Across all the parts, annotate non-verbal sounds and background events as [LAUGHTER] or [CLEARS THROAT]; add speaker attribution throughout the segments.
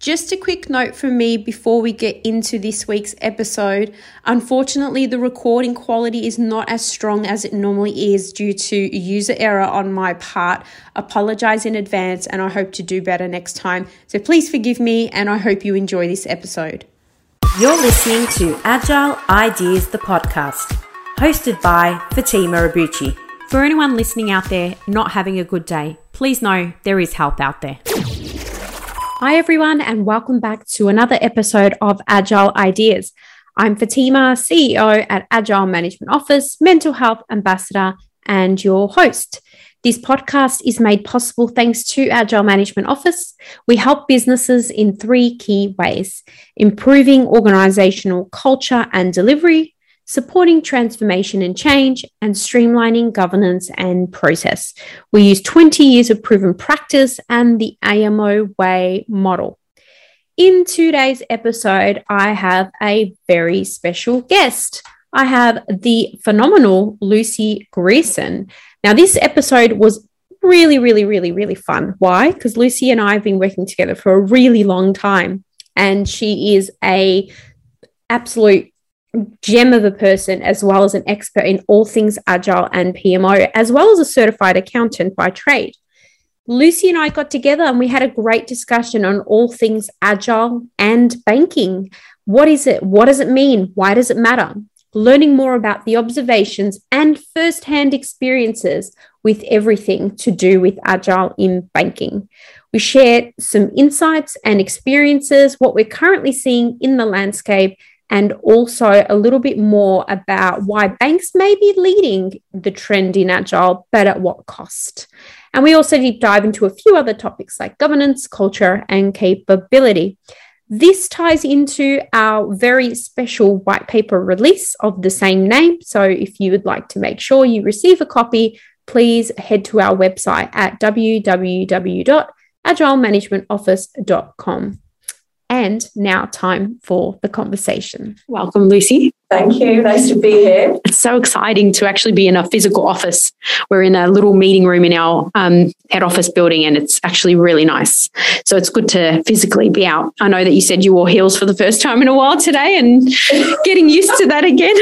Speaker 1: Just a quick note from me before we get into this week's episode. Unfortunately, the recording quality is not as strong as it normally is due to user error on my part. Apologize in advance and I hope to do better next time. So please forgive me and I hope you enjoy this episode.
Speaker 2: You're listening to Agile Ideas, the podcast, hosted by Fatimah Abbouchi.
Speaker 1: For anyone listening out there not having a good day, please know there is help out there. Hi, everyone, and welcome back to another episode of Agile Ideas. I'm Fatimah, CEO at Agile Management Office, Mental Health Ambassador, and your host. This podcast is made possible thanks to Agile Management Office. We help businesses in three key ways improving organizational culture and delivery, supporting transformation and change, and streamlining governance and process. We use 20 years of proven practice and the AMO Way model. In today's episode, I have a very special guest. I have the phenomenal Lucy Grierson. Now, this episode was really, really, really, really fun. Why? Because Lucy and I have been working together for a really long time, and she is a absolute gem of a person, as well as an expert in all things agile and PMO, as well as a certified accountant by trade. Lucy and I got together and we had a great discussion on all things agile and banking. What is it? What does it mean? Why does it matter? Learning more about the observations and firsthand experiences with everything to do with agile in banking. We shared some insights and experiences, what we're currently seeing in the landscape, and also a little bit more about why banks may be leading the trend in agile, but at what cost. And we also deep dive into a few other topics like governance, culture, and capability. This ties into our very special white paper release of the same name. So if you would like to make sure you receive a copy, please head to our website at www.agilemanagementoffice.com. And now, time for the conversation. Welcome, Lucy.
Speaker 3: Thank you. Nice to be here.
Speaker 1: It's so exciting to actually be in a physical office. We're in a little meeting room in our um, head office building, and it's actually really nice. So it's good to physically be out. I know that you said you wore heels for the first time in a while today, and [LAUGHS] getting used to that again.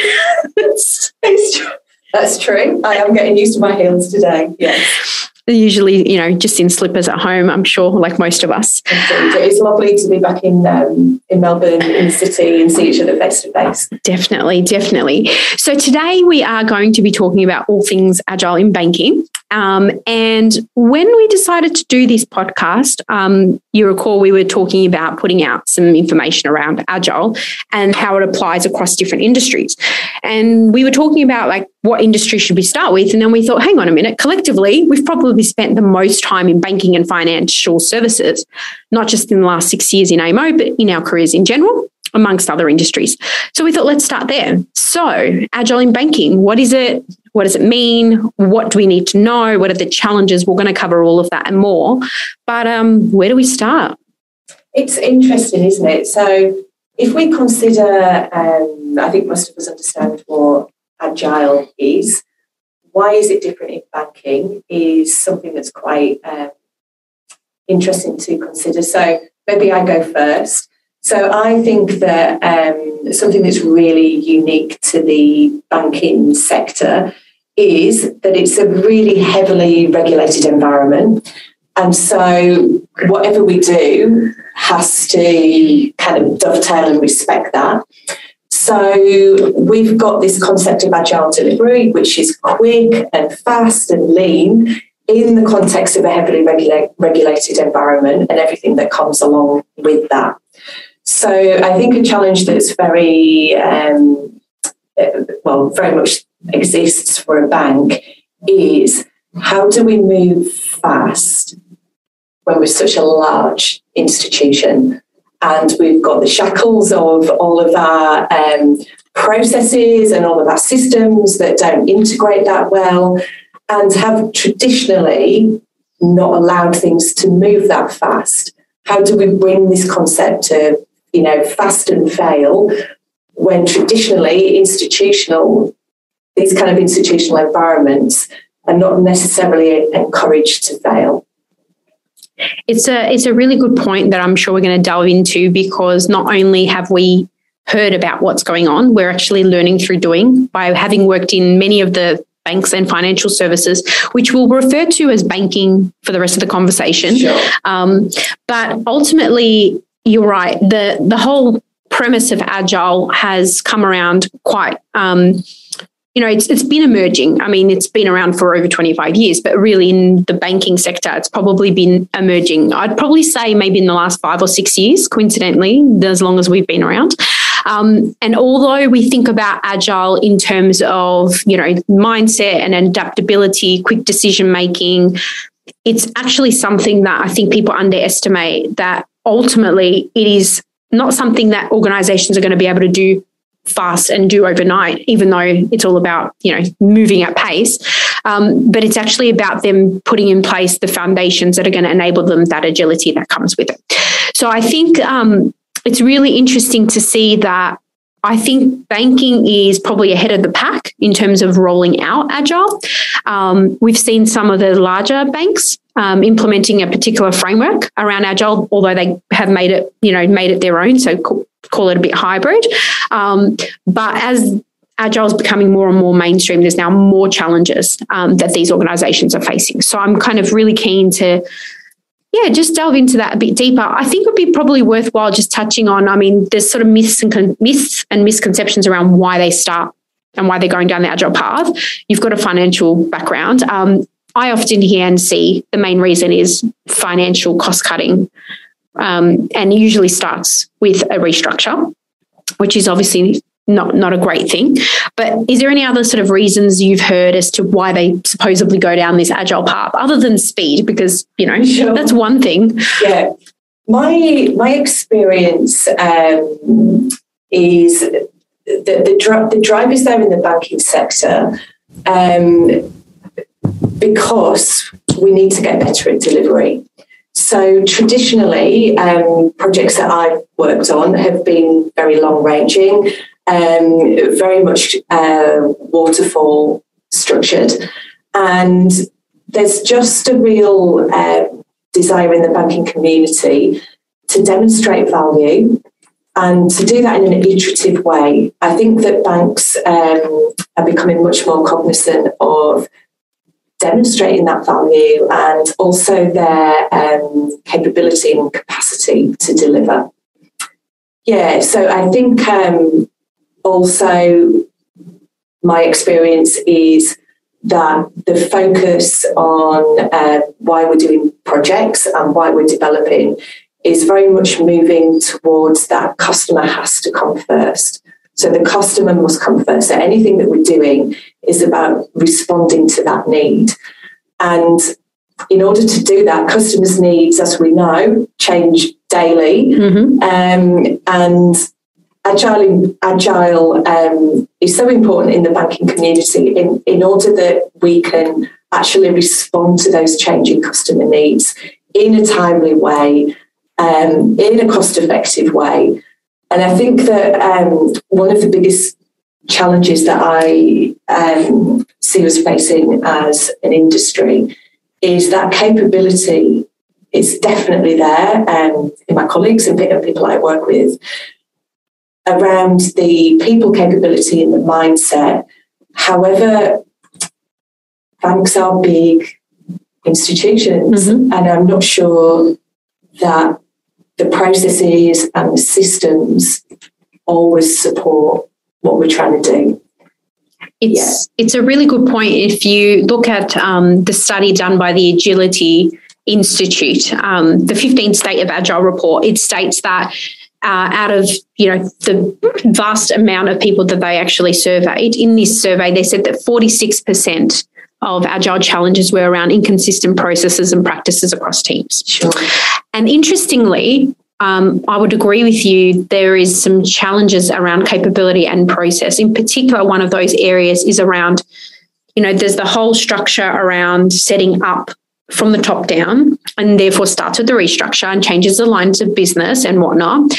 Speaker 3: That's true. I am getting used to my heels today. Yes
Speaker 1: usually, you know, just in slippers at home, I'm sure, like most of us.
Speaker 3: It's lovely to be back in um, in Melbourne, in the city, and see each other face to face.
Speaker 1: Definitely, definitely. So today we are going to be talking about all things agile in banking. Um, and when we decided to do this podcast, um, you recall we were talking about putting out some information around agile and how it applies across different industries. And we were talking about like what industry should we start with? And then we thought, hang on a minute, collectively, we've probably spent the most time in banking and financial services, not just in the last six years in AMO, but in our careers in general amongst other industries. So we thought, let's start there. So, agile in banking, what is it? What does it mean? What do we need to know? What are the challenges? We're going to cover all of that and more. But um, where do we start?
Speaker 3: It's interesting, isn't it? So, if we consider, um, I think most of us understand what agile is. Why is it different in banking? Is something that's quite um, interesting to consider. So, maybe I go first. So I think that um, something that's really unique to the banking sector is that it's a really heavily regulated environment. And so whatever we do has to kind of dovetail and respect that. So we've got this concept of agile delivery, which is quick and fast and lean in the context of a heavily regula- regulated environment and everything that comes along with that. So I think a challenge that's very, um, well, very much exists for a bank is how do we move fast when we're such a large institution and we've got the shackles of all of our um, processes and all of our systems that don't integrate that well and have traditionally not allowed things to move that fast. How do we bring this concept of you know, fast and fail when traditionally institutional, these kind of institutional environments are not necessarily encouraged to fail.
Speaker 1: It's a it's a really good point that I'm sure we're going to delve into because not only have we heard about what's going on, we're actually learning through doing by having worked in many of the banks and financial services, which we'll refer to as banking for the rest of the conversation. Sure. Um, but ultimately, you're right. The the whole premise of agile has come around quite um, you know, it's, it's been emerging. I mean, it's been around for over 25 years, but really in the banking sector, it's probably been emerging. I'd probably say maybe in the last five or six years, coincidentally, as long as we've been around. Um, and although we think about agile in terms of, you know, mindset and adaptability, quick decision making, it's actually something that I think people underestimate that ultimately it is not something that organizations are going to be able to do fast and do overnight, even though it's all about you know moving at pace. Um, but it's actually about them putting in place the foundations that are going to enable them that agility that comes with it. So I think um, it's really interesting to see that. I think banking is probably ahead of the pack in terms of rolling out agile. Um, we've seen some of the larger banks um, implementing a particular framework around agile, although they have made it, you know, made it their own. So call it a bit hybrid. Um, but as agile is becoming more and more mainstream, there's now more challenges um, that these organizations are facing. So I'm kind of really keen to yeah, just delve into that a bit deeper. I think it would be probably worthwhile just touching on. I mean, there's sort of myths and con- myths and misconceptions around why they start and why they're going down the agile path. You've got a financial background. Um, I often hear and see the main reason is financial cost cutting um, and usually starts with a restructure, which is obviously not not a great thing. But is there any other sort of reasons you've heard as to why they supposedly go down this agile path, other than speed? Because you know sure. that's one thing.
Speaker 3: Yeah, my my experience um, is that the, dri- the drivers there in the banking sector. Um, because we need to get better at delivery. So traditionally, um, projects that I've worked on have been very long ranging, um, very much uh, waterfall structured, and there's just a real uh, desire in the banking community to demonstrate value and to do that in an iterative way. I think that banks um, are becoming much more cognizant of demonstrating that value and also their um, capability and capacity to deliver. Yeah, so I think um, also my experience is that the focus on uh, why we're doing projects and why we're developing is very much moving towards that customer has to come first. So the customer must come first. So anything that we're doing is about responding to that need. And in order to do that, customers' needs, as we know, change daily. Mm-hmm. Um, and agile, agile um, is so important in the banking community in, in order that we can actually respond to those changing customer needs in a timely way, um, in a cost effective way. And I think that um, one of the biggest challenges that I um, see us facing as an industry is that capability is definitely there um, in my colleagues and people I work with around the people capability and the mindset. However, banks are big institutions, mm-hmm. and I'm not sure that the processes and the systems always support what we're trying to do.
Speaker 1: It's yeah. it's a really good point. If you look at um, the study done by the Agility Institute, um, the 15 State of Agile report, it states that uh, out of you know the vast amount of people that they actually surveyed in this survey, they said that 46 percent of agile challenges were around inconsistent processes and practices across teams.
Speaker 3: Sure.
Speaker 1: And interestingly, um, I would agree with you. There is some challenges around capability and process. In particular, one of those areas is around, you know, there's the whole structure around setting up from the top down and therefore starts with the restructure and changes the lines of business and whatnot.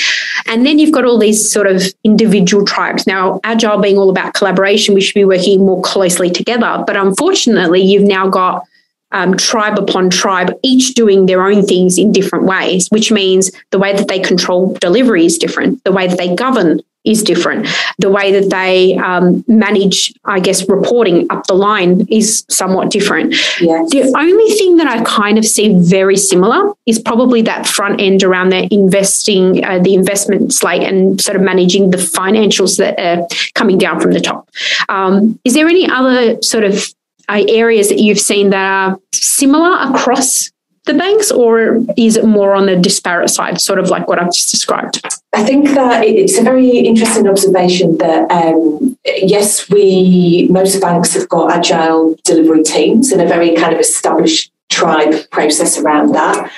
Speaker 1: And then you've got all these sort of individual tribes. Now, agile being all about collaboration, we should be working more closely together. But unfortunately, you've now got um, tribe upon tribe, each doing their own things in different ways, which means the way that they control delivery is different, the way that they govern is different, the way that they um, manage, I guess, reporting up the line is somewhat different.
Speaker 3: Yes.
Speaker 1: The only thing that I kind of see very similar is probably that front end around the investing, uh, the investment slate, and sort of managing the financials that are coming down from the top. Um, is there any other sort of uh, areas that you've seen that are similar across the banks, or is it more on the disparate side, sort of like what I've just described?
Speaker 3: I think that it's a very interesting observation that um, yes, we most banks have got agile delivery teams and a very kind of established tribe process around that.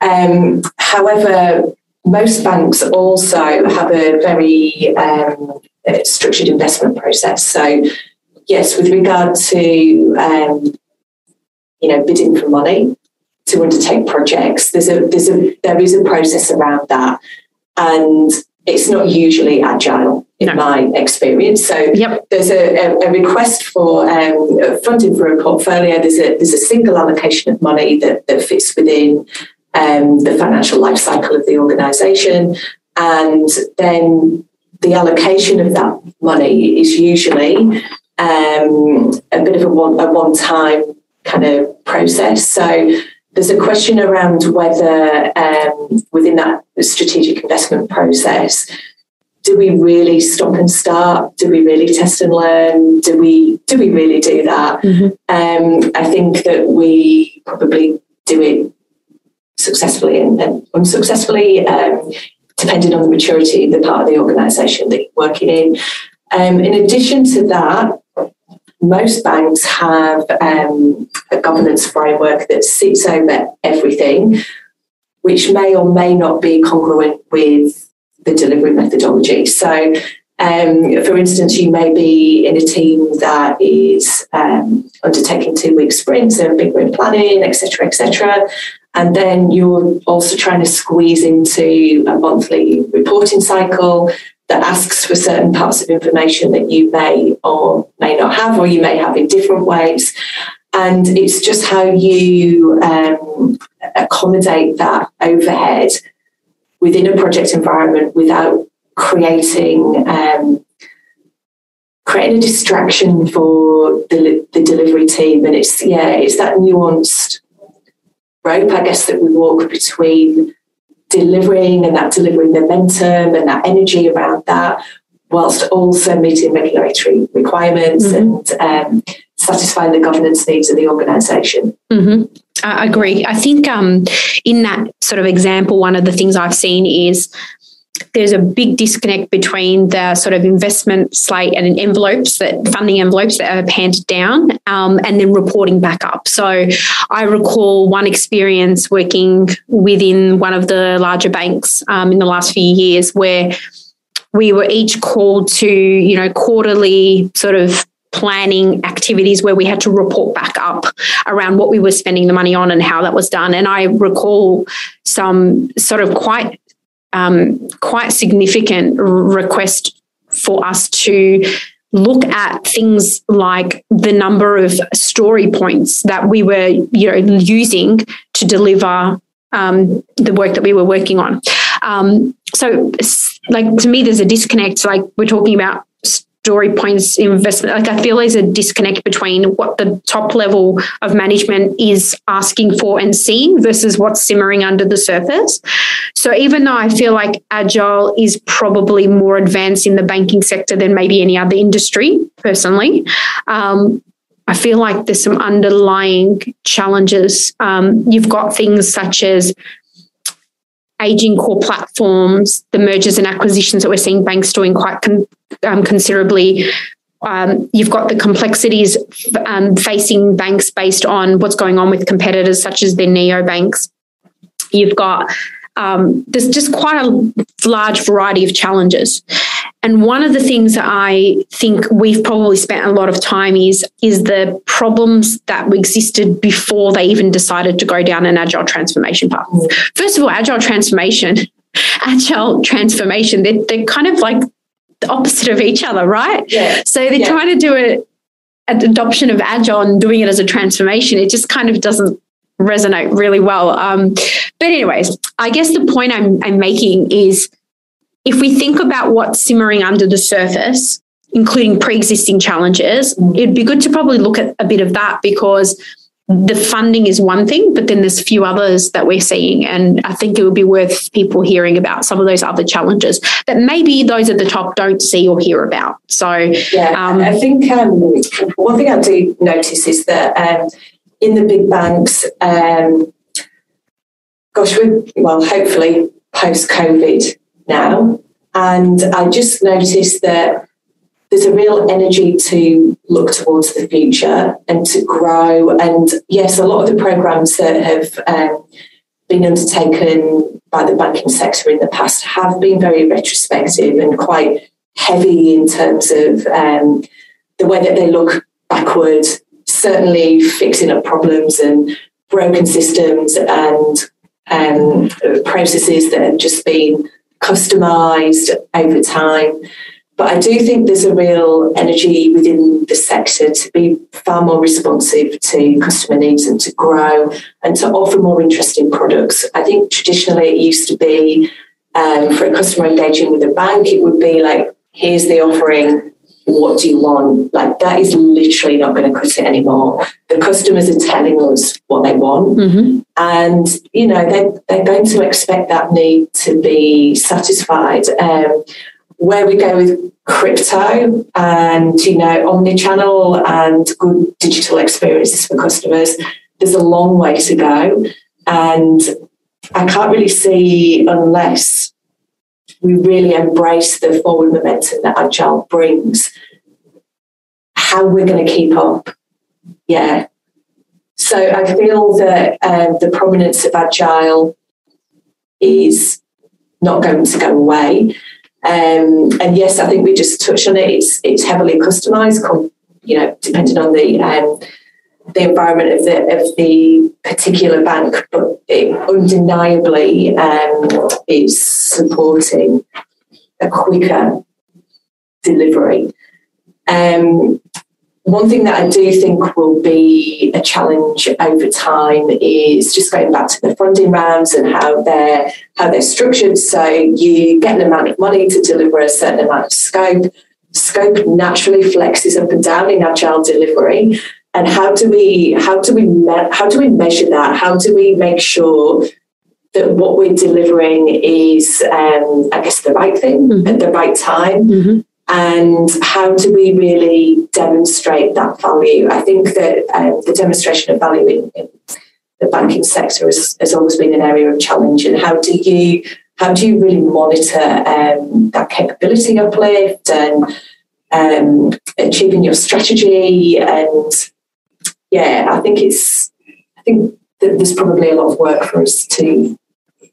Speaker 3: Um, however, most banks also have a very um, structured investment process. So yes, with regard to um, you know bidding for money to undertake projects, there's a there's a there is a process around that, and it's not usually agile in no. my experience. So
Speaker 1: yep.
Speaker 3: there's a, a, a, request for um, funding for a portfolio. There's a there's a single allocation of money that that fits within um, the financial life cycle of the organisation, and then the allocation of that money is usually um, a bit of a one, a one time kind of process. So there's a question around whether um, within that strategic investment process, do we really stop and start? Do we really test and learn? Do we do we really do that? Mm-hmm. Um, I think that we probably do it successfully and, and unsuccessfully, um, depending on the maturity of the part of the organisation that you're working in. Um, in addition to that, most banks have um, a governance framework that sits over everything, which may or may not be congruent with the delivery methodology. So, um, for instance, you may be in a team that is um, undertaking two week sprints and big room planning, etc., etc. And then you're also trying to squeeze into a monthly reporting cycle that asks for certain parts of information that you may or may not have, or you may have in different ways. And it's just how you um, accommodate that overhead within a project environment without creating um, creating a distraction for the, the delivery team. And it's yeah, it's that nuanced rope, I guess, that we walk between delivering and that delivering momentum and that energy around that, whilst also meeting regulatory requirements mm-hmm. and um, satisfying the governance needs of the organisation.
Speaker 1: Mm-hmm. I agree. I think um, in that sort of example, one of the things I've seen is there's a big disconnect between the sort of investment slate and envelopes that funding envelopes that are handed down um, and then reporting back up. So I recall one experience working within one of the larger banks um, in the last few years where we were each called to, you know, quarterly sort of planning activities where we had to report back up around what we were spending the money on and how that was done. And I recall some sort of quite um, quite significant request for us to look at things like the number of story points that we were you know using to deliver um, the work that we were working on. Um, so like to me there's a disconnect. Like we're talking about story points investment. Like I feel there's a disconnect between what the top level of management is asking for and seeing versus what's simmering under the surface. So even though I feel like agile is probably more advanced in the banking sector than maybe any other industry, personally, um, I feel like there's some underlying challenges. Um, you've got things such as aging core platforms, the mergers and acquisitions that we're seeing banks doing quite con- um, considerably. Um, you've got the complexities um, facing banks based on what's going on with competitors such as the neo banks. You've got um, there's just quite a large variety of challenges. And one of the things that I think we've probably spent a lot of time is is the problems that existed before they even decided to go down an agile transformation path. First of all, agile transformation, [LAUGHS] agile transformation, they're, they're kind of like the opposite of each other, right?
Speaker 3: Yeah.
Speaker 1: So they're
Speaker 3: yeah.
Speaker 1: trying to do it adoption of agile and doing it as a transformation, it just kind of doesn't resonate really well. Um, but anyways, I guess the point I'm, I'm making is if we think about what's simmering under the surface, including pre-existing challenges, it'd be good to probably look at a bit of that because the funding is one thing, but then there's a few others that we're seeing. And I think it would be worth people hearing about some of those other challenges that maybe those at the top don't see or hear about. So,
Speaker 3: yeah, um, I think um, one thing I do notice is that um, in the big banks, um, gosh, we're, well, hopefully post COVID now. And I just noticed that there's a real energy to look towards the future and to grow. And yes, a lot of the programs that have um, been undertaken by the banking sector in the past have been very retrospective and quite heavy in terms of um, the way that they look backward, certainly fixing up problems and broken systems and um, processes that have just been customized over time. But I do think there's a real energy within the sector to be far more responsive to customer needs and to grow and to offer more interesting products. I think traditionally it used to be um, for a customer engaging with a bank, it would be like, here's the offering, what do you want? Like that is literally not going to cut it anymore. The customers are telling us what they want. Mm-hmm. And, you know, they, they're going to expect that need to be satisfied. Um, where we go with crypto and you know omni-channel and good digital experiences for customers there's a long way to go and i can't really see unless we really embrace the forward momentum that agile brings. How we're going to keep up. Yeah. So i feel that um, the prominence of agile is not going to go away. Um, and yes, I think we just touched on it. It's it's heavily customized, you know, depending on the um, the environment of the of the particular bank, but it undeniably um, is supporting a quicker delivery. Um, one thing that I do think will be a challenge over time is just going back to the funding rounds and how they're how they're structured. So you get an amount of money to deliver a certain amount of scope. Scope naturally flexes up and down in agile delivery. And how do we how do we me- how do we measure that? How do we make sure that what we're delivering is, um, I guess, the right thing mm-hmm. at the right time? Mm-hmm and how do we really demonstrate that value? I think that um, the demonstration of value in, in the banking sector has, has, always been an area of challenge. And how do you how do you really monitor um, that capability uplift and um, achieving your strategy? And yeah, I think it's I think that there's probably a lot of work for us to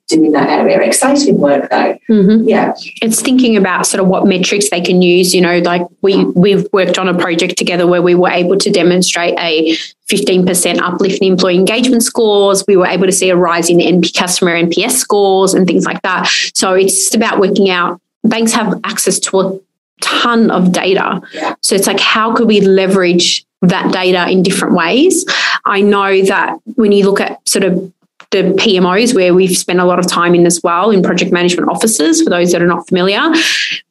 Speaker 3: do in that area. Exciting work though. Mm-hmm. Yeah.
Speaker 1: It's thinking about sort of what metrics they can use. You know, like we we've worked on a project together where we were able to demonstrate a 15% uplift in employee engagement scores. We were able to see a rise in NP customer NPS scores and things like that. So it's just about working out banks have access to a ton of data. Yeah. So it's like how could we leverage that data in different ways. I know that when you look at sort of the PMOs, where we've spent a lot of time in as well, in project management offices, for those that are not familiar,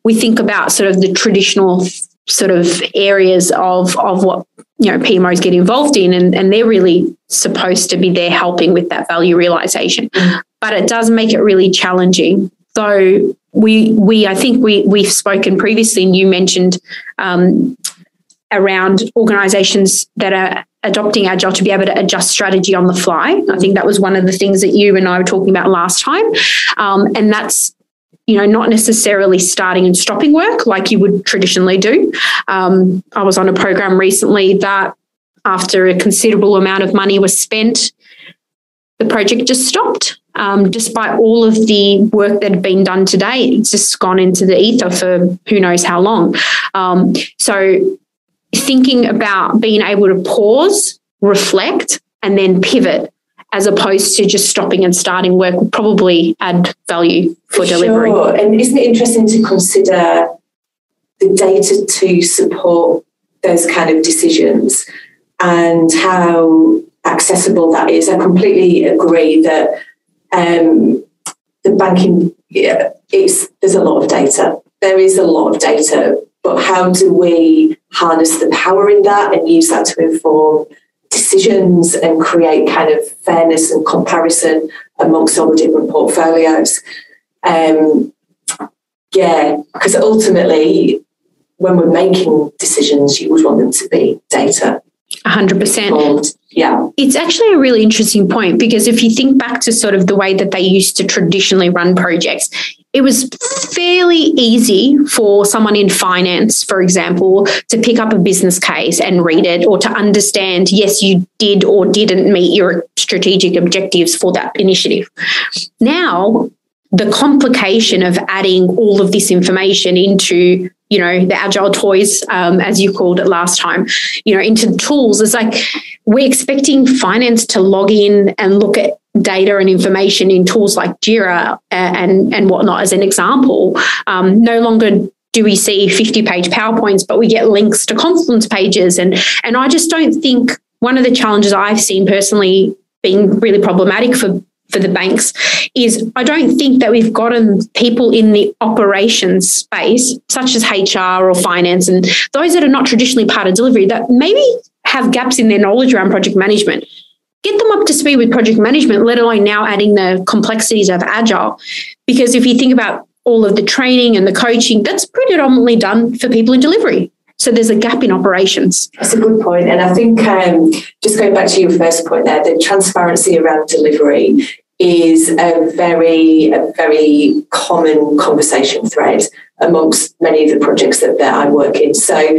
Speaker 1: we think about sort of the traditional sort of areas of, of what you know PMOs get involved in, and, and they're really supposed to be there helping with that value realization. But it does make it really challenging. so we we I think we we've spoken previously, and you mentioned um, around organizations that are adopting agile to be able to adjust strategy on the fly. I think that was one of the things that you and I were talking about last time. Um, and that's you know, not necessarily starting and stopping work like you would traditionally do. Um, I was on a program recently that, after a considerable amount of money was spent, the project just stopped. Um, despite all of the work that had been done today, it's just gone into the ether for who knows how long. Um, so thinking about being able to pause, reflect, and then pivot as opposed to just stopping and starting work will probably add value for delivery.
Speaker 3: Sure. And isn't it interesting to consider the data to support those kind of decisions and how accessible that is. I completely agree that um, the banking, yeah, it's, there's a lot of data. There is a lot of data, but how do we harness the power in that and use that to inform decisions and create kind of fairness and comparison amongst all the different portfolios? Um, yeah, because ultimately, when we're making decisions, you would want them to be data
Speaker 1: 100%.
Speaker 3: Yeah.
Speaker 1: It's actually a really interesting point because if you think back to sort of the way that they used to traditionally run projects, it was fairly easy for someone in finance, for example, to pick up a business case and read it or to understand, yes, you did or didn't meet your strategic objectives for that initiative. Now, the complication of adding all of this information into you know the agile toys um, as you called it last time you know into tools is like we're expecting finance to log in and look at data and information in tools like jira and and whatnot as an example um, no longer do we see 50 page powerpoints but we get links to confluence pages and and i just don't think one of the challenges i've seen personally being really problematic for for the banks is I don't think that we've gotten people in the operations space, such as HR or finance, and those that are not traditionally part of delivery that maybe have gaps in their knowledge around project management. Get them up to speed with project management, let alone now adding the complexities of agile. Because if you think about all of the training and the coaching, that's predominantly done for people in delivery. So there's a gap in operations.
Speaker 3: That's a good point. And I think um, just going back to your first point there, the transparency around delivery is a very, a very common conversation thread amongst many of the projects that, that I work in. So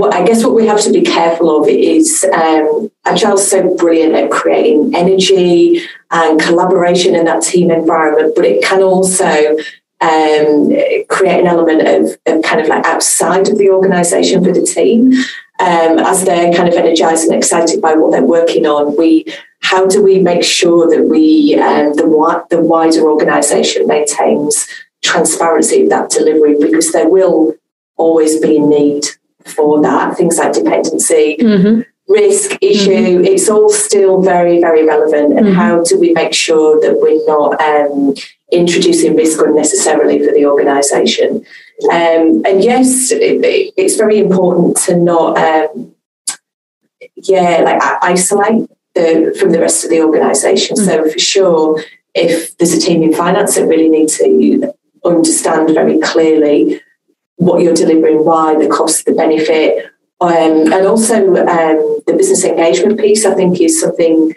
Speaker 3: I guess what we have to be careful of is um, Agile's so brilliant at creating energy and collaboration in that team environment, but it can also um, create an element of, of, kind of like outside of the organisation for the team. Um, as they're kind of energized and excited by what they're working on, we how do we make sure that we um, the the wider organisation maintains transparency of that delivery because there will always be a need for that. Things like dependency, mm-hmm. risk, issue, mm-hmm. it's all still very, very relevant. And mm-hmm. how do we make sure that we're not um, introducing risk unnecessarily for the organisation. Um, and yes, it, it's very important to not, um, yeah, like isolate the, from the rest of the organisation. Mm-hmm. So for sure, if there's a team in finance that really need to understand very clearly what you're delivering, why, the cost, the benefit, um, and also um, the business engagement piece, I think, is something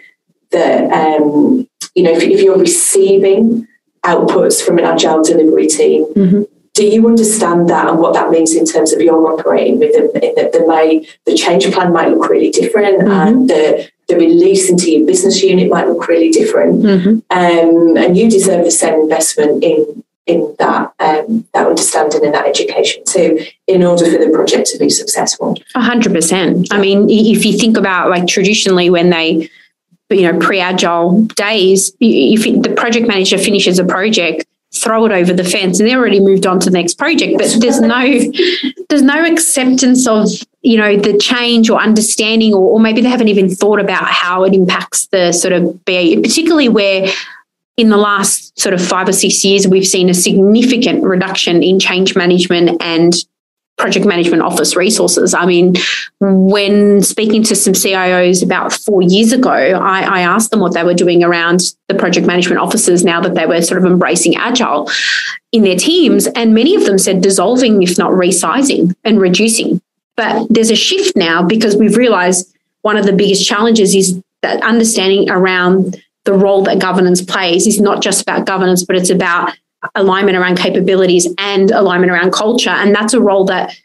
Speaker 3: that um, you know if, if, you're receiving outputs from an agile delivery team. Mm-hmm. Do you understand that and what that means in terms of your operating with them? That the may the change plan might look really different, mm-hmm. and the the release into your business unit might look really different. Mm-hmm. Um, and you deserve the same investment in in that um, that understanding and that education too, in order for the project to be successful.
Speaker 1: A hundred percent. I mean, if you think about like traditionally when they you know pre-agile days if the project manager finishes a project throw it over the fence and they're already moved on to the next project but there's no there's no acceptance of you know the change or understanding or, or maybe they haven't even thought about how it impacts the sort of BAU particularly where in the last sort of five or six years, we've seen a significant reduction in change management and project management office resources. I mean, when speaking to some CIOs about four years ago, I, I, asked them what they were doing around the project management offices now that they were sort of embracing agile in their teams. And many of them said dissolving, if not resizing and reducing. But there's a shift now because we've realized one of the biggest challenges is that understanding around the role that governance plays is not just about governance, but it's about alignment around capabilities and alignment around culture. And that's a role that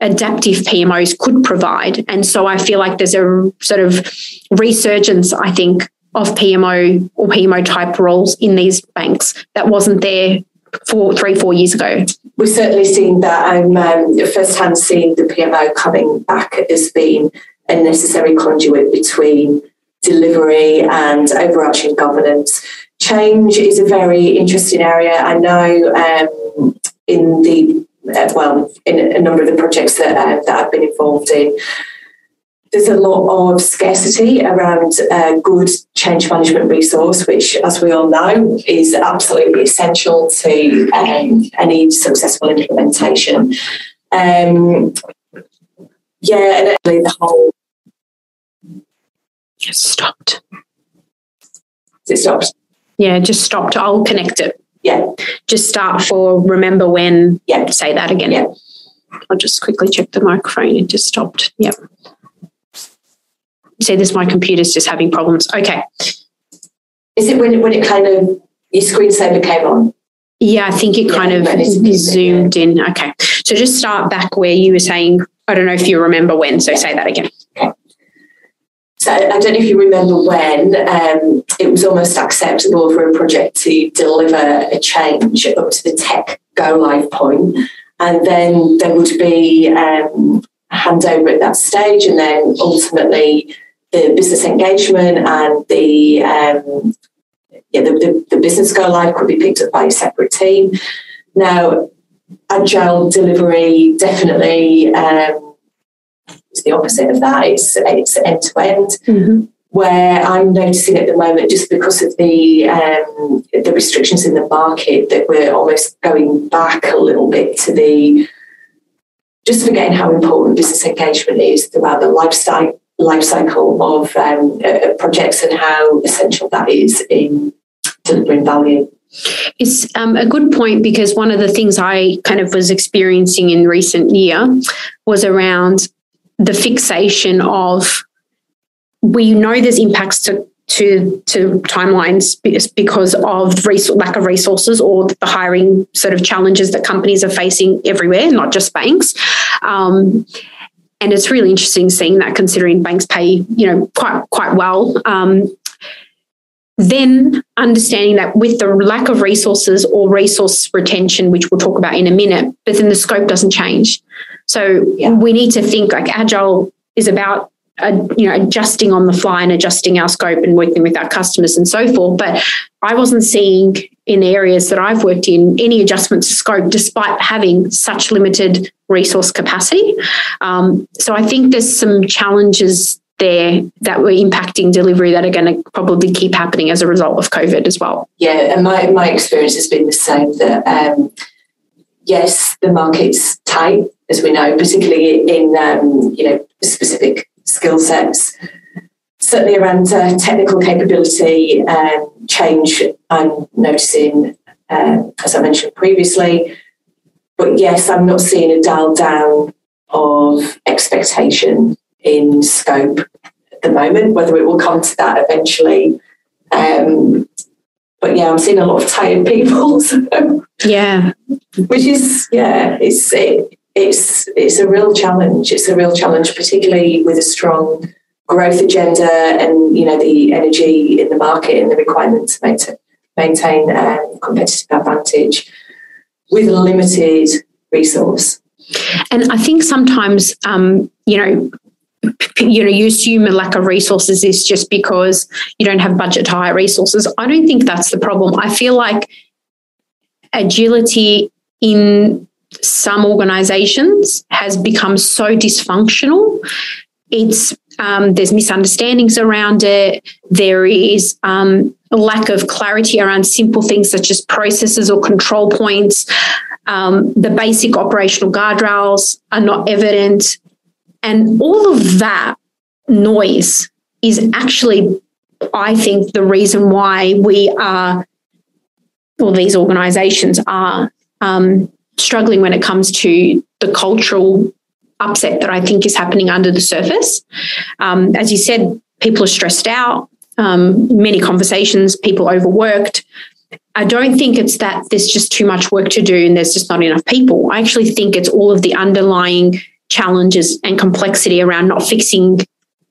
Speaker 1: adaptive PMOs could provide. And so I feel like there's a sort of resurgence, I think, of PMO or PMO type roles in these banks that wasn't there four, three, four years ago.
Speaker 3: We've certainly seen that. I'm um, first hand seeing the PMO coming back as being a necessary conduit between delivery and overarching governance change is a very interesting area. I know um, in the uh, well, in a number of the projects that, uh, that I've been involved in, there's a lot of scarcity around a good change management resource, which, as we all know, is absolutely essential to um, any successful implementation. Um, yeah, and actually the whole.
Speaker 1: Just stopped.
Speaker 3: It stopped.
Speaker 1: Yeah, just stopped. I'll connect it.
Speaker 3: Yeah.
Speaker 1: Just start for remember when.
Speaker 3: Yeah.
Speaker 1: Say that again.
Speaker 3: Yeah.
Speaker 1: I'll just quickly check the microphone. It just stopped. Yep. See, this my computer's just having problems. Okay.
Speaker 3: Is it when it, when it kind of your screensaver came on?
Speaker 1: Yeah, I think it
Speaker 3: Yeah,
Speaker 1: kind of
Speaker 3: when it's- it's-
Speaker 1: zoomed in. Okay. So just start back where you were saying, I don't know if you remember when, so say that again.
Speaker 3: So I don't know if you remember when um, it was almost acceptable for a project to deliver a change up to the tech go live point, and then there would be um, a handover at that stage, and then ultimately the business engagement and the um, yeah the, the, the business go live could be picked up by a separate team. Now, agile delivery definitely. Is the opposite of that. It's it's end to end. Where I'm noticing at the moment, just because of the um, the restrictions in the market, that we're almost going back a little bit to the just forgetting how important business engagement is throughout the lifestyle life cycle of um, uh, projects and how essential that is in delivering value.
Speaker 1: It's um, a good point because one of the things I kind of was experiencing in recent year was around the fixation of we know there's impacts to to to timelines because of lack of resources or the hiring sort of challenges that companies are facing everywhere, not just banks. Um, and it's really interesting seeing that, considering banks pay you know quite quite well. Um, then understanding that with the lack of resources or resource retention, which we'll talk about in a minute, but then the scope doesn't change. So
Speaker 3: Yeah.
Speaker 1: we need to think like agile is about uh, you know adjusting on the fly and adjusting our scope and working with our customers and so forth. But I wasn't seeing in the areas that I've worked in any adjustments to scope, despite having such limited resource capacity. Um, so I think there's some challenges there that were impacting delivery that are going to probably keep happening as a result of COVID as well.
Speaker 3: Yeah, and my, my experience has been the same that um, yes, the market's tight, as we know, particularly in um, you know specific skill sets. Certainly around uh, technical capability and change, I'm noticing, um, as I mentioned previously. But yes, I'm not seeing a dial down of expectation in scope at the moment. Whether it will come to that eventually, um, but yeah, I'm seeing a lot of tired [LAUGHS] people, so,
Speaker 1: Yeah,
Speaker 3: which is yeah, it's it, it's it's a real challenge. It's a real challenge, particularly with a strong growth agenda and you know the energy in the market and the requirement to maintain, maintain um, competitive advantage with a limited resource.
Speaker 1: and I think sometimes um, you know. You know, you assume a lack of resources is just because you don't have budget to hire resources. I don't think that's the problem. I feel like agility in some organizations has become so dysfunctional. It's um, there's misunderstandings around it. There is um, a lack of clarity around simple things such as processes or control points. Um, the basic operational guardrails are not evident, and all of that noise is actually, I think, the reason why we are, well, these organisations are um, struggling when it comes to the cultural upset that I think is happening under the surface. Um, as you said, people are stressed out, um, many conversations, people overworked. I don't think it's that there's just too much work to do and there's just not enough people. I actually think it's all of the underlying challenges and complexity around not fixing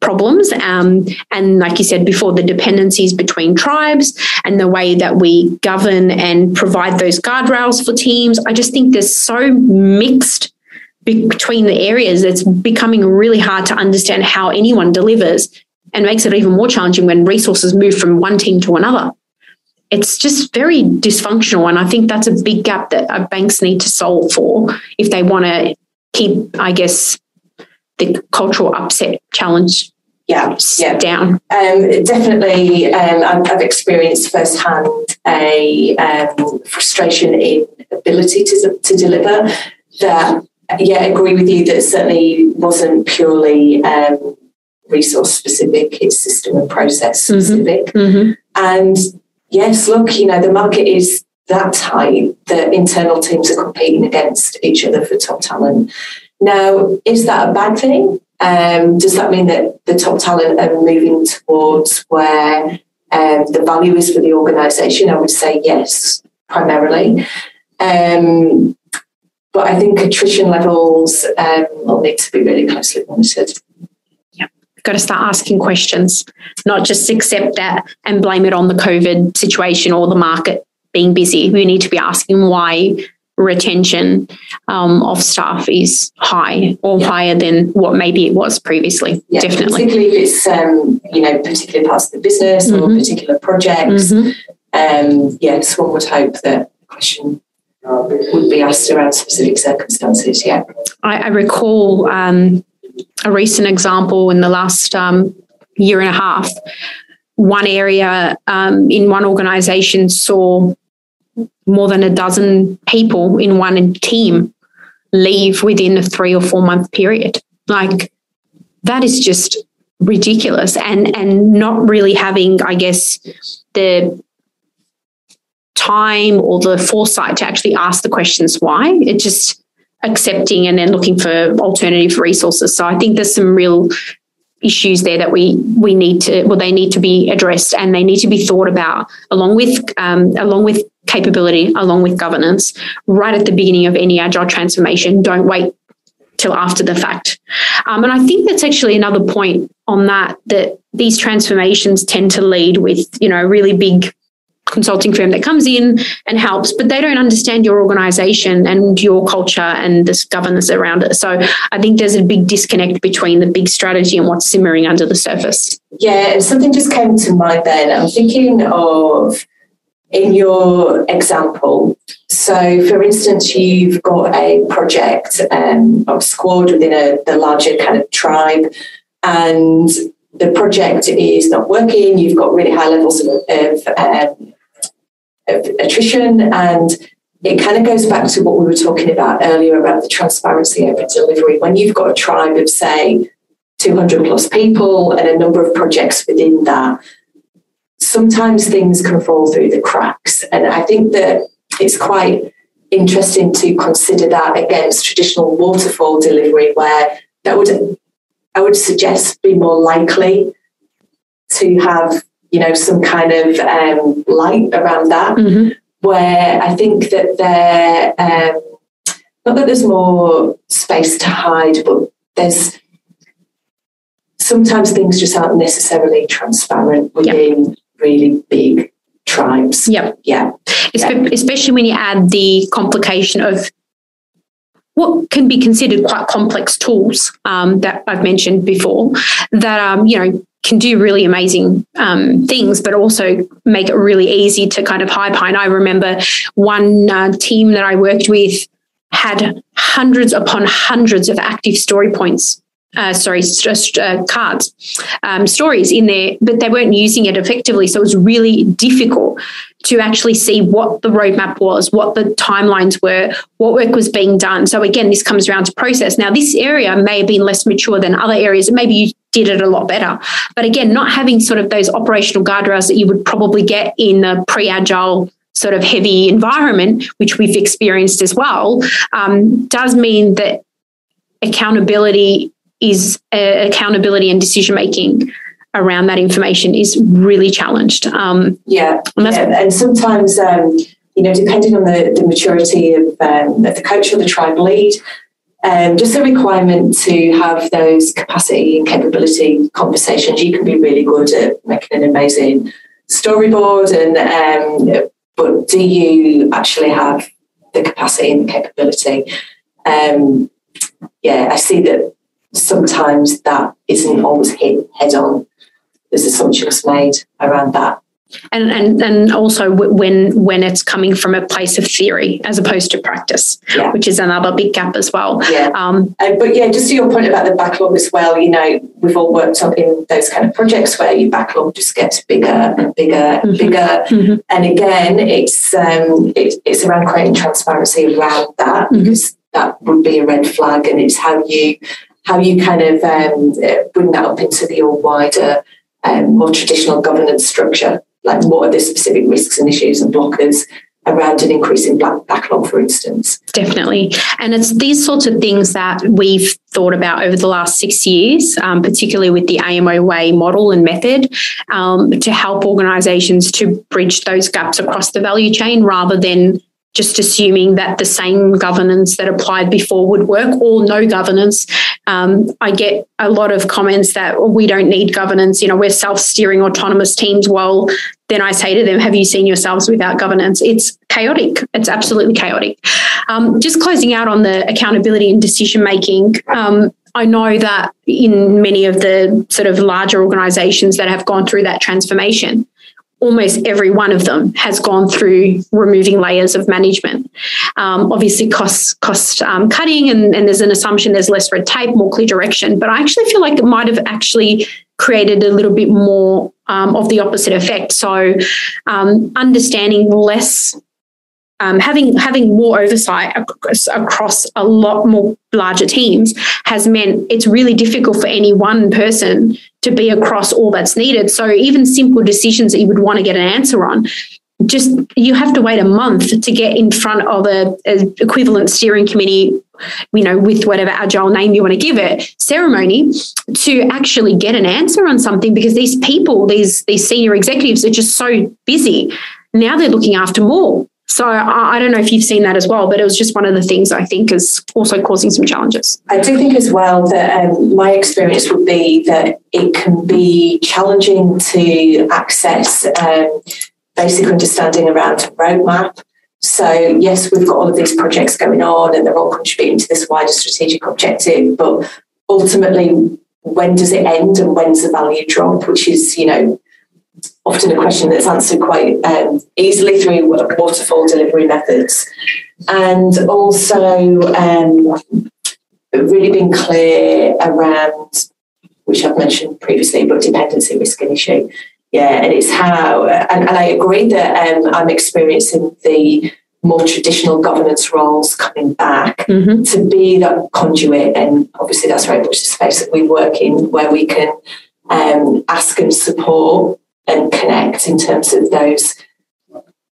Speaker 1: problems. Um, and like you said before, the dependencies between tribes and the way that we govern and provide those guardrails for teams. I just think there's so mixed be- between the areas. It's becoming really hard to understand how anyone delivers and makes it even more challenging when resources move from one team to another. it's just very dysfunctional. And I think that's a big gap that banks need to solve for if they want to keep, I guess, the cultural upset challenge
Speaker 3: yeah, yeah.
Speaker 1: down.
Speaker 3: Um, definitely, um, I've, I've, experienced firsthand a um, frustration in ability to, to deliver that, yeah, I agree with you that certainly wasn't purely um, resource specific, it's system and process mm-hmm. specific. Mm-hmm. Mm-hmm. And yes, look, you know, the market is that tight that internal teams are competing against each other for top talent. Now, is that a bad thing? Um, does that mean that the top talent are moving towards where um, the value is for the organisation? I would say yes, primarily. Um, but I think attrition levels um, will need to be really closely monitored.
Speaker 1: Yeah, got to start asking questions, not just accept that and blame it on the COVID situation or the market being busy. We need to be asking why retention um, of staff is high or yeah. higher than what maybe it was previously. Yeah, definitely.
Speaker 3: Particularly if it's um, you know particular parts of the business mm-hmm. or particular projects. Mm-hmm. Um, yes, one would hope that the question would be asked around specific circumstances. Yeah,
Speaker 1: I, I recall um, a recent example in the last um, year and a half. One area um, in one organisation saw more than a dozen people in one team leave within a three or four month period. Like that is just ridiculous and and not really having, I guess, the time or the foresight to actually ask the questions why. It just accepting and then looking for alternative resources. So I think there's some real issues there that we we need to well they need to be addressed and they need to be thought about along with um, along with capability along with governance right at the beginning of any agile transformation don't wait till after the fact um, and i think that's actually another point on that that these transformations tend to lead with you know really big consulting firm that comes in and helps, but they don't understand your organization and your culture and this governance around it. So I think there's a big disconnect between the big strategy and what's simmering under the surface.
Speaker 3: Yeah, something just came to mind then. I'm thinking of in your example. So, for instance, you've got a project um, of squad within a, the larger kind of tribe, and the project is not working. You've got really high levels of, of um, attrition and it kind of goes back to what we were talking about earlier about the transparency over delivery. When you've got a tribe of, say, 200 plus people and a number of projects within that, sometimes things can fall through the cracks. And I think that it's quite interesting to consider that against traditional waterfall delivery, where that would, I would suggest, be more likely to have you know, some kind of um, light around that. Mm-hmm. Where I think that there, um, not that there's more space to hide, but there's sometimes things just aren't necessarily transparent within yep. Really big tribes.
Speaker 1: Yep.
Speaker 3: Yeah.
Speaker 1: Especially when you add the complication of what can be considered quite complex tools um, that I've mentioned before that um, you know can do really amazing um, things, but also make it really easy to kind of high pine. I remember one uh, team that I worked with had hundreds upon hundreds of active story points uh, sorry, uh, cards, um, stories in there, but they weren't using it effectively. So it was really difficult to actually see what the roadmap was, what the timelines were, what work was being done. So again, this comes around to process. Now, this area may have been less mature than other areas. Maybe you did it a lot better. But again, not having sort of those operational guardrails that you would probably get in a pre-agile sort of heavy environment, which we've experienced as well, um, does mean that accountability is uh, accountability and decision making around that information is really challenged. Um,
Speaker 3: yeah, and, yeah. and sometimes, um, you know, depending on the, the maturity of, um, of the coach or the tribe lead, um, just a requirement to have those capacity and capability conversations. You can be really good at making an amazing storyboard, and um, but do you actually have the capacity and the capability? Um, yeah, I see that sometimes that isn't always hit head on. There's assumptions made around that.
Speaker 1: and and and also when when it's coming from a place of theory as opposed to practice, yeah. which is another big gap as well.
Speaker 3: Yeah. Um, uh, but yeah, just to your point about the backlog as well, you know, we've all worked on in those kind of projects where your backlog just gets bigger and bigger and mm-hmm. bigger. Mm-hmm. And again, it's um, it, it's around creating transparency around that mm-hmm. because that would be a red flag, and it's how you how you kind of um, bring that up into the wider. Um, more traditional governance structure like what are the specific risks and issues and blockers around an increasing black backlog, for instance.
Speaker 1: Definitely. And it's these sorts of things that we've thought about over the last six years, um, particularly with the AMO Way model and method, um, to help organisations to bridge those gaps across the value chain rather than just assuming that the same governance that applied before would work or no governance. Um, I get a lot of comments that oh, we don't need governance, you know, we're self steering autonomous teams. Well, then I say to them, Have you seen yourselves without governance? It's chaotic. It's absolutely chaotic. Um, just closing out on the accountability and decision making. Um, I know that in many of the sort of larger organizations that have gone through that transformation, almost every one of them has gone through removing layers of management. Um, obviously, cost cost um, cutting, and, and, there's an assumption there's less red tape, more clear direction. But I actually feel like it might have actually created a little bit more um, of the opposite effect. So, um, understanding less um, having having more oversight across, across, a lot more larger teams has meant it's really difficult for any one person to be across all that's needed. So even simple decisions that you would want to get an answer on, just you have to wait a month to get in front of a, a equivalent steering committee you know, with whatever agile name you want to give it, ceremony to actually get an answer on something because these people, these these senior executives are just so busy. Now they're looking after more. So I, I, don't know if you've seen that as well, but it was just one of the things I think is also causing some challenges.
Speaker 3: I do think as well that um, my experience would be that it can be challenging to access um, basic understanding around roadmap. So yes, we've got all of these projects going on, and they're all contributing to this wider strategic objective. But ultimately, when does it end, and when's the value drop? Which is, you know, often a question that's answered quite um, easily through waterfall delivery methods. And also um, really being clear around, which I've mentioned previously, but dependency risk and issue. Yeah, and it's how, and, and I agree that um, I'm experiencing the more traditional governance roles coming back mm-hmm. to be that conduit. And obviously, that's very much the space that we work in, where we can um, ask and support and connect in terms of those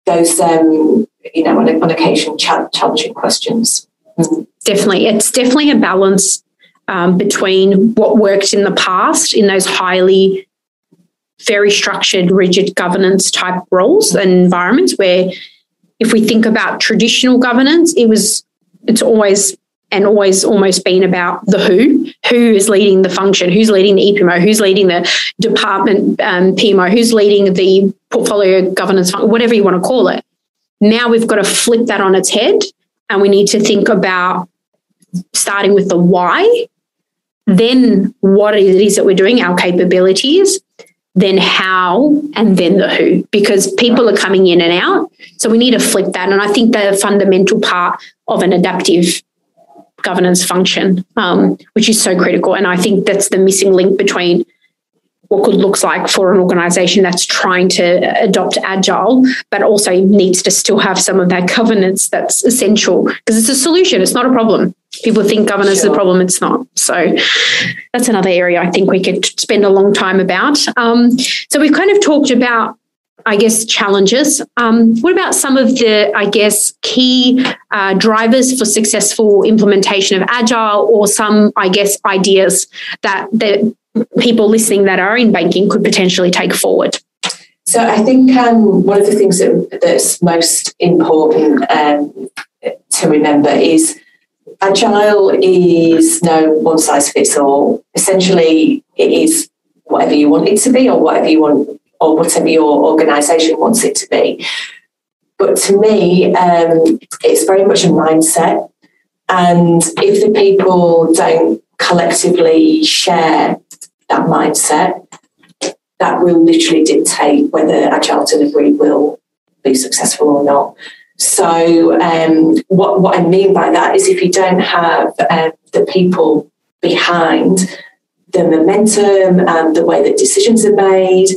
Speaker 3: those um, you know on, on occasion challenging questions.
Speaker 1: Mm. Definitely, it's definitely a balance um, between what worked in the past in those highly very structured, rigid governance type roles and environments where if we think about traditional governance, it was it's always and always almost been about the who, who is leading the function, who's leading the EPMO, who's leading the department um, PMO, who's leading the portfolio governance, whatever you want to call it. Now we've got to flip that on its head and we need to think about starting with the why, then what it is that we're doing, our capabilities, then how, and then the who, because people are coming in and out. So we need to flip that. And I think the fundamental part of an adaptive governance function, um, which is so critical. And I think that's the missing link between what good looks like for an organization that's trying to adopt agile, but also needs to still have some of that governance that's essential because it's a solution, it's not a problem. People think governance sure. is a problem, it's not. So that's another area I think we could spend a long time about. Um, so we've kind of talked about I guess, challenges. Um, what about some of the, I guess, key uh, drivers for successful implementation of Agile or some, I guess, ideas that, the people listening that are in banking could potentially take forward?
Speaker 3: So I think um, one of the things that, that's most important um, to remember is Agile is no one size fits all. Essentially, it is whatever you want it to be or whatever you want or whatever your organisation wants it to be. But to me, um, it's very much a mindset. And if the people don't collectively share that mindset, that will literally dictate whether agile delivery will be successful or not. So, um, what, what I mean by that is if you don't have um, the people behind the momentum and the way that decisions are made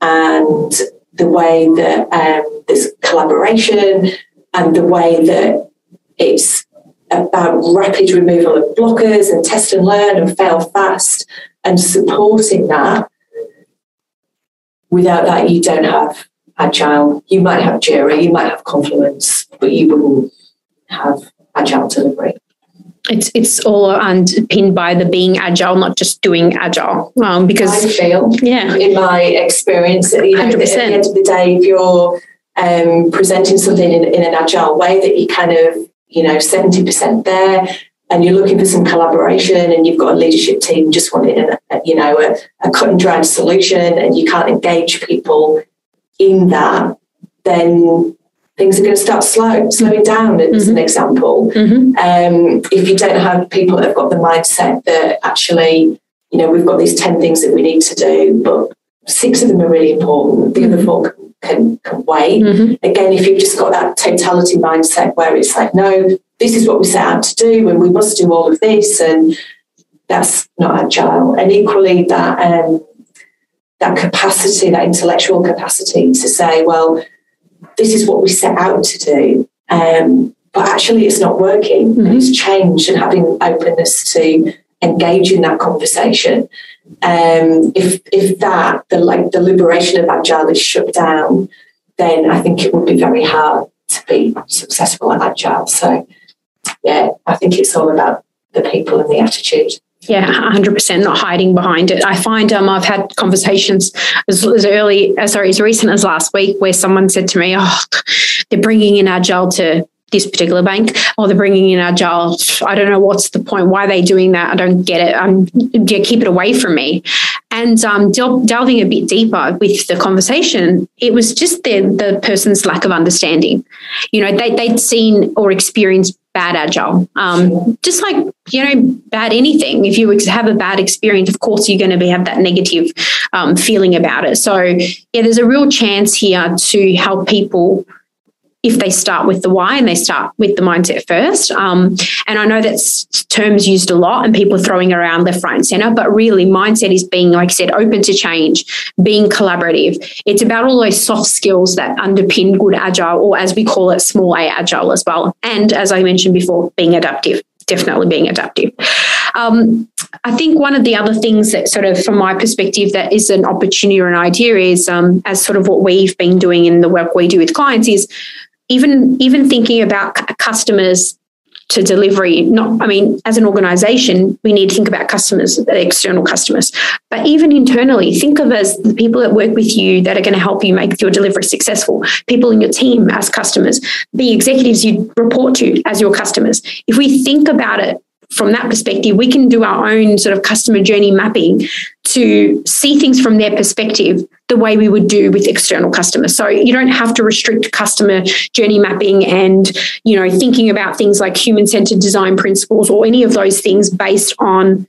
Speaker 3: and the way that um, there's collaboration and the way that it's about rapid removal of blockers and test and learn and fail fast and supporting that. Without that, you don't have agile. You might have Jira, you might have Confluence, but you wouldn't have agile delivery.
Speaker 1: It's it's all underpinned by the being agile, not just doing agile. Um, because
Speaker 3: I feel,
Speaker 1: yeah,
Speaker 3: in my experience, you know, 100%. at the end of the day, if you're um, presenting something in, in an agile way, that you kind of you know seventy percent there, and you're looking for some collaboration and you've got a leadership team just wanting a, you know a, a, cut and dried solution and you can't engage people in that then things are going to start slow, slowing down as mm-hmm. an example mm-hmm. um, if you don't have people that have got the mindset that actually you know we've got these 10 things that we need to do but six of them are really important the mm-hmm. other four can, can, wait mm-hmm. again if you've just got that totality mindset where it's like no this is what we set out to do and we must do all of this and that's not agile and equally that um, that capacity that intellectual capacity to say well this is what we set out to do um, but actually it's not working mm-hmm. and it's changed and having openness to engage in that conversation um, if if that the like the liberation of agile is shut down then i think it would be very hard to be successful at agile so yeah, I think it's all about the people and the attitude.
Speaker 1: Yeah, 100% not hiding behind it. I find um, I've had conversations as, as early, uh, sorry, as recent as last week where someone said to me, oh, they're bringing in Agile to this particular bank or they're bringing in agile i don't know what's the point why are they doing that? I don't get it. Um, yeah, keep it away from me. And um, del- delving a bit deeper with the conversation it was just the, the person's lack of understanding. You know they, they'd seen or experienced bad agile. Um, just like you know, bad anything. If you have a bad experience, of course you're going to have that negative um, feeling about it. So yeah, there's a real chance here to help people if they start with the why and they start with the mindset first. Um, and I know that's terms used a lot and people throwing around left, right, and center, but really mindset is being, like I said, open to change, being collaborative. It's about all those soft skills that underpin good agile, or as we call it, small a agile as well. And as I mentioned before, being adaptive definitely being adaptive. Um, I think one of the other things that sort of, from my perspective, that is an opportunity or an idea is, um, as sort of what we've been doing in the work we do with clients, is even even thinking about customers to delivery not i mean as an organization we need to think about customers external customers. But even internally think of as the people that work with you that are going to help you make your delivery successful. People in your team as customers. The executives you report to as your customers. If we think about it from that perspective, we can do our own sort of customer journey mapping to see things from their perspective the way we would do with external customers. So you don't have to restrict customer journey mapping and, you know, thinking about things like human-centered design principles or any of those things based on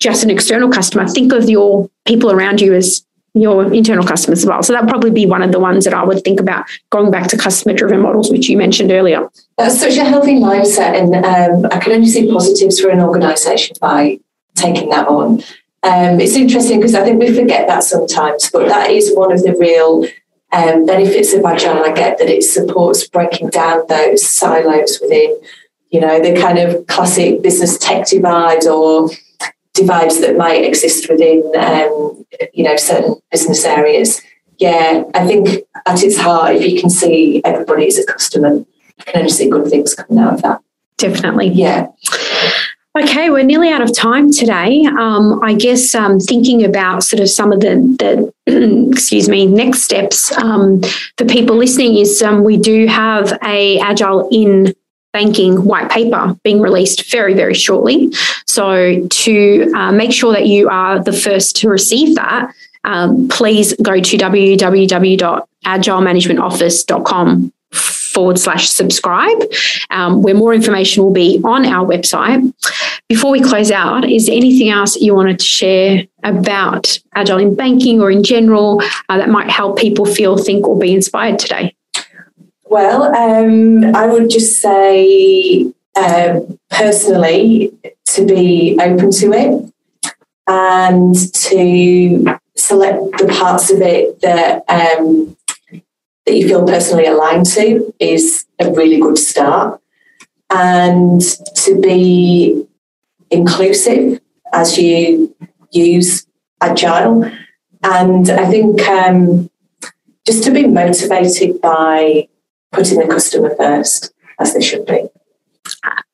Speaker 1: just an external customer. Think of your people around you as your internal customers as well. So that'd probably be one of the ones that I would think about going back to customer driven models, which you mentioned earlier.
Speaker 3: That's such a healthy mindset. And um, I can only see positives for an organisation by taking that on. Um, it's interesting because I think we forget that sometimes, but that is one of the real um, benefits of Agile. I get that it supports breaking down those silos within, you know, the kind of classic business tech divide or divides that might exist within, um, you know, certain business areas. Yeah, I think at its heart, if you can see everybody as a customer, you can only see good things coming out of that.
Speaker 1: Definitely.
Speaker 3: Yeah.
Speaker 1: Okay, we're nearly out of time today. Um, I guess um, thinking about sort of some of the, the [CLEARS THROAT] excuse me, next steps um, for people listening is um, we do have a Agile in banking white paper being released very, very shortly. So, to uh, make sure that you are the first to receive that, um, please go to www.agilemanagementoffice.com forward slash subscribe, um, where more information will be on our website. before we close out, is there anything else you wanted to share about Agile in banking or in general uh, that might help people feel, think, or be inspired today?
Speaker 3: Well, um, I would just say um, personally to be open to it and to select the parts of it that um, that you feel personally aligned to is a really good start. And to be inclusive as you use agile. And I think um, just to be motivated by putting the customer first, as they should be.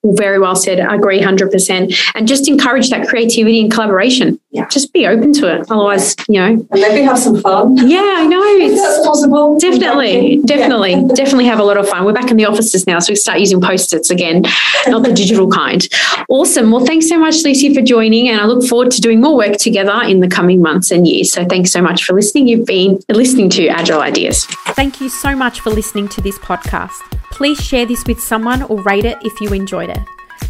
Speaker 1: Very well said. I agree 100%. And just encourage that creativity and collaboration.
Speaker 3: Yeah.
Speaker 1: Just be open to it. Otherwise, you know.
Speaker 3: And maybe have some fun.
Speaker 1: Yeah, I know.
Speaker 3: If that's possible.
Speaker 1: Definitely,
Speaker 3: Yeah.
Speaker 1: definitely, [LAUGHS] definitely have a lot of fun. We're back in the offices now, so we start using post-its again, not the digital kind. Awesome. Well, thanks so much, Lucy, for joining, and I look forward to doing more work together in the coming months and years. So thanks so much for listening. You've been listening to Agile Ideas.
Speaker 2: Thank you so much for listening to this podcast. Please share this with someone or rate it if you enjoyed it.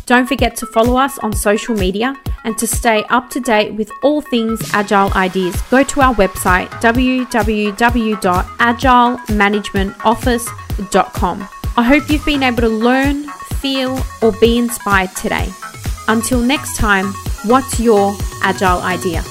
Speaker 2: Don't forget to follow us on social media and to stay up to date with all things Agile Ideas, go to our website www.agilemanagementoffice.com. I hope you've been able to learn, feel, or be inspired today. Until next time, what's your Agile idea?